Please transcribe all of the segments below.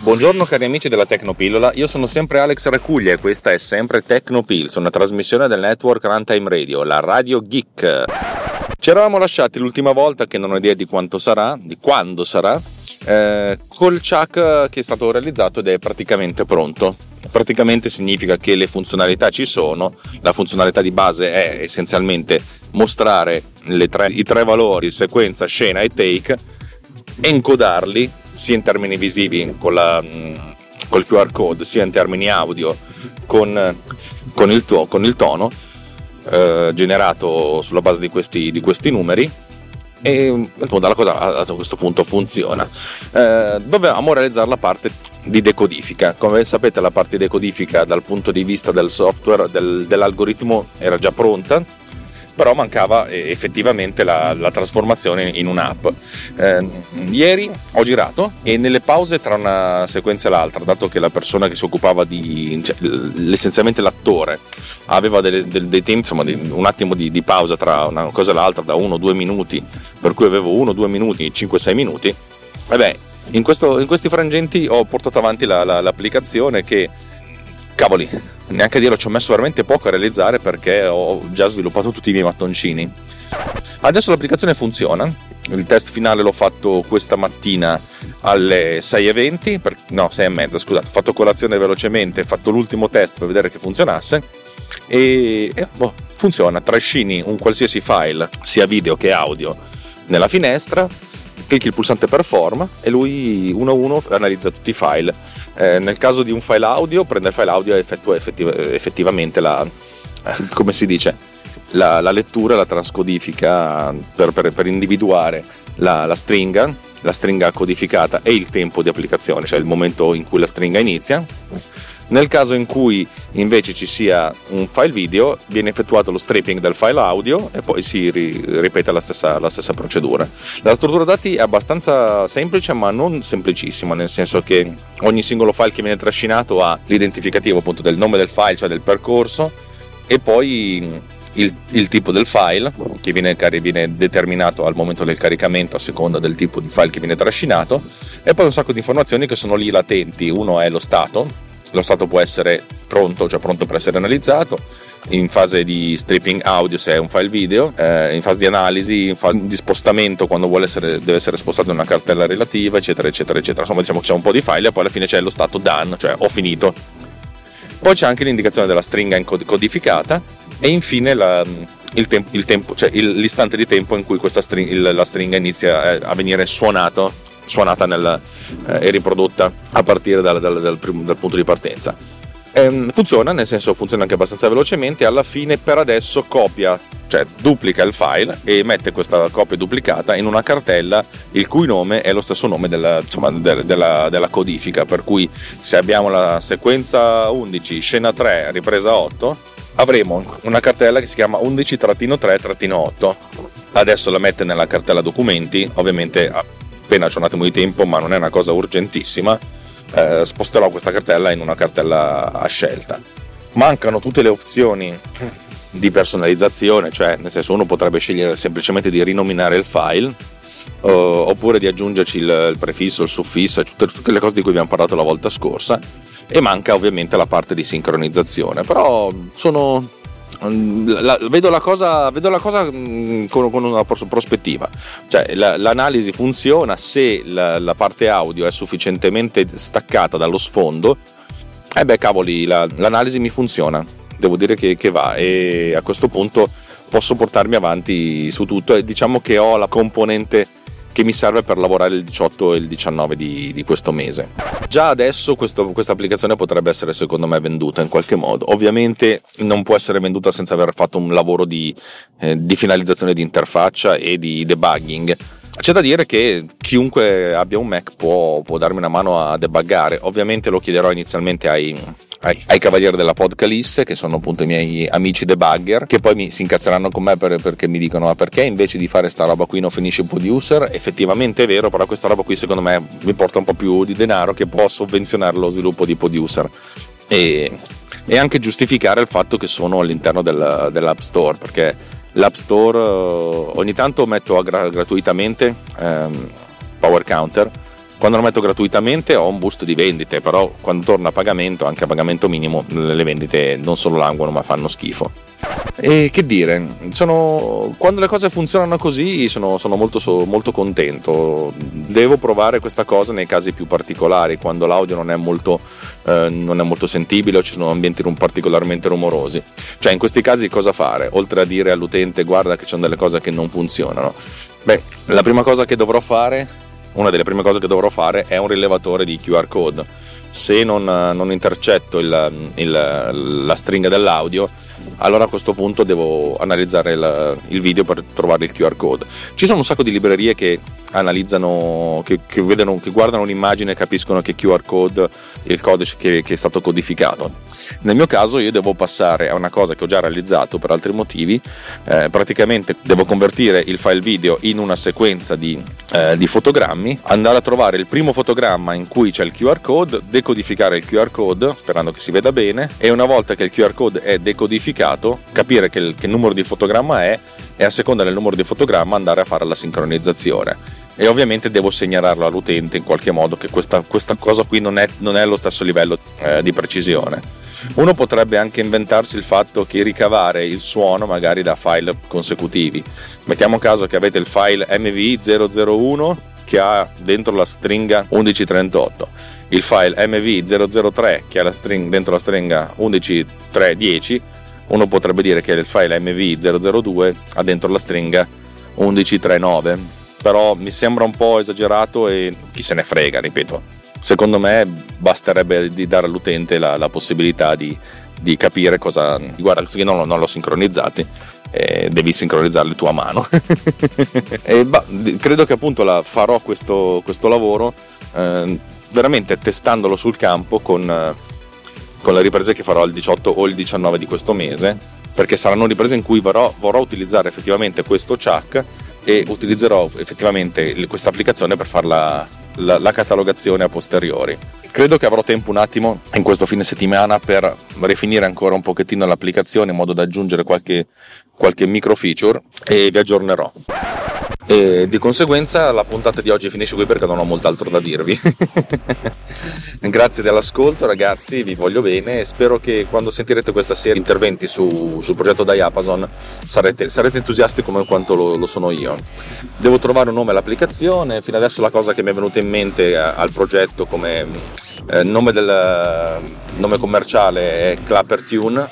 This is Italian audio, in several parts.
Buongiorno cari amici della Tecnopillola, io sono sempre Alex Racuglia e questa è sempre Tecnopills, una trasmissione del network Runtime Radio, la Radio Geek. Ci eravamo lasciati l'ultima volta, che non ho idea di quanto sarà, di quando sarà, eh, col chuck che è stato realizzato ed è praticamente pronto. Praticamente significa che le funzionalità ci sono, la funzionalità di base è essenzialmente mostrare tre, i tre valori, sequenza, scena e take, encodarli sia in termini visivi con la, col QR code, sia in termini audio con, con, il, to, con il, tono eh, generato sulla base di questi, di questi numeri e la cosa a questo punto funziona. Eh, dovevamo realizzare la parte di decodifica. Come sapete la parte di decodifica dal punto di vista del software, del, dell'algoritmo era già pronta, però mancava eh, effettivamente la, la trasformazione in un'app. Eh, ieri ho girato e nelle pause tra una sequenza e l'altra, dato che la persona che si occupava di, cioè, essenzialmente l'attore, aveva delle, dei, dei tempi, insomma, un attimo di, di, pausa tra una cosa e l'altra da uno o due minuti, per cui avevo uno o due minuti, 5-6 minuti, vabbè, in, questo, in, questi frangenti ho portato avanti la, la, l'applicazione che, cavoli, neanche a dirlo, ci ho messo veramente poco a realizzare perché ho già sviluppato tutti i miei mattoncini. Adesso l'applicazione funziona, il test finale l'ho fatto questa mattina alle 6.20, per, no 6.30 scusate, ho fatto colazione velocemente, ho fatto l'ultimo test per vedere che funzionasse. E, e boh, funziona, trascini un qualsiasi file, sia video che audio, nella finestra, clicchi il pulsante perform e lui uno a uno analizza tutti i file. Eh, nel caso di un file audio, prende il file audio e effettua effettiv- effettivamente la, eh, come si dice, la, la lettura, la transcodifica per, per, per individuare la, la, stringa, la stringa codificata e il tempo di applicazione, cioè il momento in cui la stringa inizia nel caso in cui invece ci sia un file video, viene effettuato lo stripping del file audio e poi si ripete la stessa, la stessa procedura. La struttura dati è abbastanza semplice, ma non semplicissima, nel senso che ogni singolo file che viene trascinato ha l'identificativo appunto del nome del file, cioè del percorso, e poi il, il, tipo del file che viene, viene, determinato al momento del caricamento a seconda del tipo di file che viene trascinato e poi un sacco di informazioni che sono lì latenti uno è lo stato lo stato può essere pronto, cioè pronto per essere analizzato, in fase di stripping audio se è un file video, eh, in fase di analisi, in fase di spostamento quando essere, deve essere spostato in una cartella relativa, eccetera, eccetera, eccetera. Insomma, diciamo che c'è un po' di file e poi alla fine c'è lo stato done, cioè ho finito. Poi c'è anche l'indicazione della stringa codificata e infine la, il tempo, il tempo, cioè l'istante di tempo in cui string, la stringa inizia eh, a venire suonato suonata nel, eh, e riprodotta a partire dal, dal, dal, dal punto di partenza. Ehm, funziona, nel senso funziona anche abbastanza velocemente, alla fine per adesso copia, cioè duplica il file e mette questa copia duplicata in una cartella il cui nome è lo stesso nome della, insomma, de, della, della codifica, per cui se abbiamo la sequenza 11, scena 3, ripresa 8, avremo una cartella che si chiama 11-3-8. Adesso la mette nella cartella documenti, ovviamente appena c'è un attimo di tempo, ma non è una cosa urgentissima, eh, sposterò questa cartella in una cartella a scelta. Mancano tutte le opzioni di personalizzazione, cioè nel senso uno potrebbe scegliere semplicemente di rinominare il file uh, oppure di aggiungerci il, il, prefisso, il suffisso, tutte, tutte le cose di cui abbiamo parlato la volta scorsa e manca ovviamente la parte di sincronizzazione, però sono la, vedo la cosa, vedo la cosa mm, con, con, una prospettiva, cioè la, l'analisi funziona se la, la, parte audio è sufficientemente staccata dallo sfondo, e eh beh cavoli, l'analisi mi funziona, devo dire che, che va. E a questo punto posso portarmi avanti su tutto. E diciamo che ho la componente che mi serve per lavorare il 18 e il 19 di, di questo mese. Già adesso questa applicazione potrebbe essere secondo me venduta in qualche modo. Ovviamente non può essere venduta senza aver fatto un lavoro di, eh, di finalizzazione di interfaccia e di debugging. C'è da dire che chiunque abbia un Mac può, può darmi una mano a debuggare. Ovviamente lo chiederò inizialmente ai, ai, ai, cavalieri della podcast, che sono appunto i miei amici debugger, che poi mi, si incazzeranno con me per, perché mi dicono: Ma perché invece di fare sta roba qui non finisce un producer? Effettivamente è vero, però questa roba qui secondo me mi porta un po' più di denaro che può sovvenzionare lo sviluppo di producer. E, e anche giustificare il fatto che sono all'interno del, dell'App Store, perché l'App Store eh, ogni tanto metto gra- gratuitamente ehm, Power Counter quando lo metto gratuitamente ho un boost di vendite però quando torna a pagamento anche a pagamento minimo le vendite non solo languono ma fanno schifo e che dire, sono, quando le cose funzionano così sono, sono molto, molto, contento. Devo provare questa cosa nei casi più particolari, quando l'audio non è molto, eh, non è molto sentibile o ci sono ambienti particolarmente rumorosi. Cioè in questi casi cosa fare? Oltre a dire all'utente guarda che ci sono delle cose che non funzionano. Beh, la prima cosa che dovrò fare, una delle prime cose che dovrò fare è un rilevatore di QR code. Se non, non intercetto il, il, la stringa dell'audio, allora a questo punto devo analizzare il, il, video per trovare il QR code. Ci sono un sacco di librerie che analizzano, che, che, vedono, che guardano un'immagine e capiscono che QR code è il codice che, che, è stato codificato. Nel mio caso io devo passare a una cosa che ho già realizzato per altri motivi, eh, praticamente devo convertire il file video in una sequenza di, eh, di fotogrammi, andare a trovare il primo fotogramma in cui c'è il QR code, decodificare il QR code sperando che si veda bene e una volta che il QR code è decodificato capire che, il, che numero di fotogramma è e a seconda del numero di fotogramma andare a fare la sincronizzazione e ovviamente devo segnalarlo all'utente in qualche modo che questa, questa cosa qui non è, non è allo stesso livello eh, di precisione. Uno potrebbe anche inventarsi il fatto che ricavare il suono magari da file consecutivi. Mettiamo caso che avete il file MV001 che ha dentro la stringa 1138, il file MV003 che ha la string, dentro la stringa 11310, uno potrebbe dire che il file MV002 ha dentro la stringa 1139 però mi sembra un po' esagerato e chi se ne frega, ripeto. Secondo me basterebbe di dare all'utente la, la possibilità di, di, capire cosa... Guarda, che non, non l'ho sincronizzati, eh, devi sincronizzarli tu a mano. e, bah, credo che appunto la, farò questo, questo lavoro eh, veramente testandolo sul campo con, con le riprese che farò il 18 o il 19 di questo mese, perché saranno riprese in cui vorrò, vorrò utilizzare effettivamente questo chuck e utilizzerò effettivamente questa applicazione per fare la, la, catalogazione a posteriori. Credo che avrò tempo un attimo in questo fine settimana per rifinire ancora un pochettino l'applicazione in modo da aggiungere qualche, qualche micro feature e vi aggiornerò. E di conseguenza la puntata di oggi finisce qui perché non ho molt'altro da dirvi. Grazie dell'ascolto ragazzi, vi voglio bene e spero che quando sentirete questa serie di interventi su, sul progetto Diapason sarete, sarete entusiasti come quanto lo, lo, sono io. Devo trovare un nome all'applicazione, fino adesso la cosa che mi è venuta in mente eh, al progetto come eh, nome, del, nome commerciale è Clapper Tune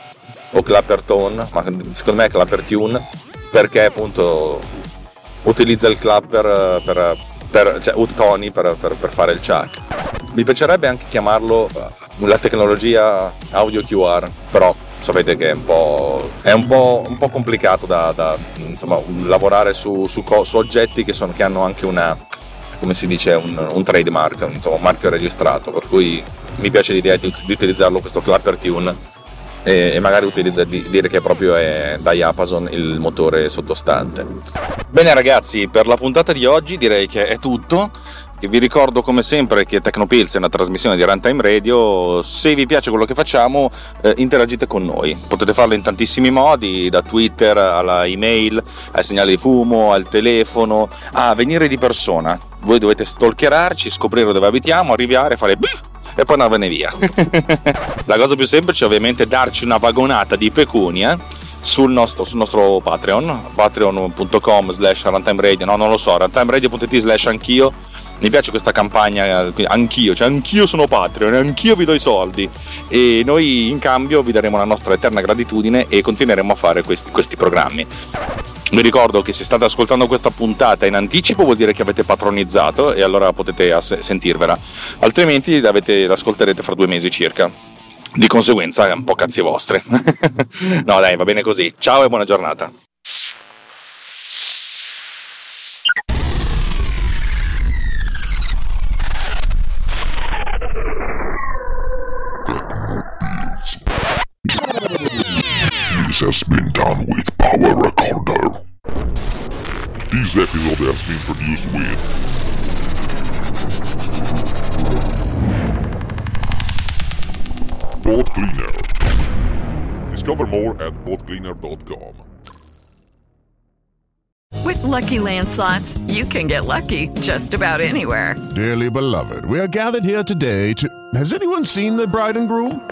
o Clapper Tone, ma secondo me è Clapper Tune perché appunto utilizza il clapper per, per, cioè Tony per, per, per, fare il chuck. Mi piacerebbe anche chiamarlo uh, la tecnologia audio QR, però sapete che è un po', è un po', un po complicato da, da insomma, lavorare su, su, su oggetti che, sono, che, hanno anche una, come si dice, un, un trademark, insomma, un marchio registrato, per cui mi piace l'idea di, di utilizzarlo questo Clapper Tune e, e magari utilizza, di, dire che proprio è Diapason il motore sottostante. Bene ragazzi, per la puntata di oggi direi che è tutto. Vi ricordo come sempre che Tecnopills è una trasmissione di Runtime Radio, se vi piace quello che facciamo eh, interagite con noi, potete farlo in tantissimi modi, da Twitter alla email, ai segnali di fumo, al telefono, a venire di persona, voi dovete stalkerarci, scoprire dove abitiamo, arrivare, fare e poi andarvene via. La cosa più semplice è ovviamente darci una vagonata di pecunia sul nostro, sul nostro Patreon, patreon.com slash runtimeradio, no non lo so, runtimeradio.it slash anch'io. Mi piace questa campagna, anch'io, cioè anch'io sono Patreon, anch'io vi do i soldi e noi in cambio vi daremo la nostra eterna gratitudine e continueremo a fare questi, questi programmi. Vi ricordo che se state ascoltando questa puntata in anticipo vuol dire che avete patronizzato e allora potete sentirvela, altrimenti l'avete, l'ascolterete fra due mesi circa. Di conseguenza è un po' cazzi vostre. no dai, va bene così. Ciao e buona giornata. Has been done with Power Recorder. This episode has been produced with Boat Cleaner. Discover more at boatcleaner.com. With Lucky Land slots, you can get lucky just about anywhere. Dearly beloved, we are gathered here today to. Has anyone seen the bride and groom?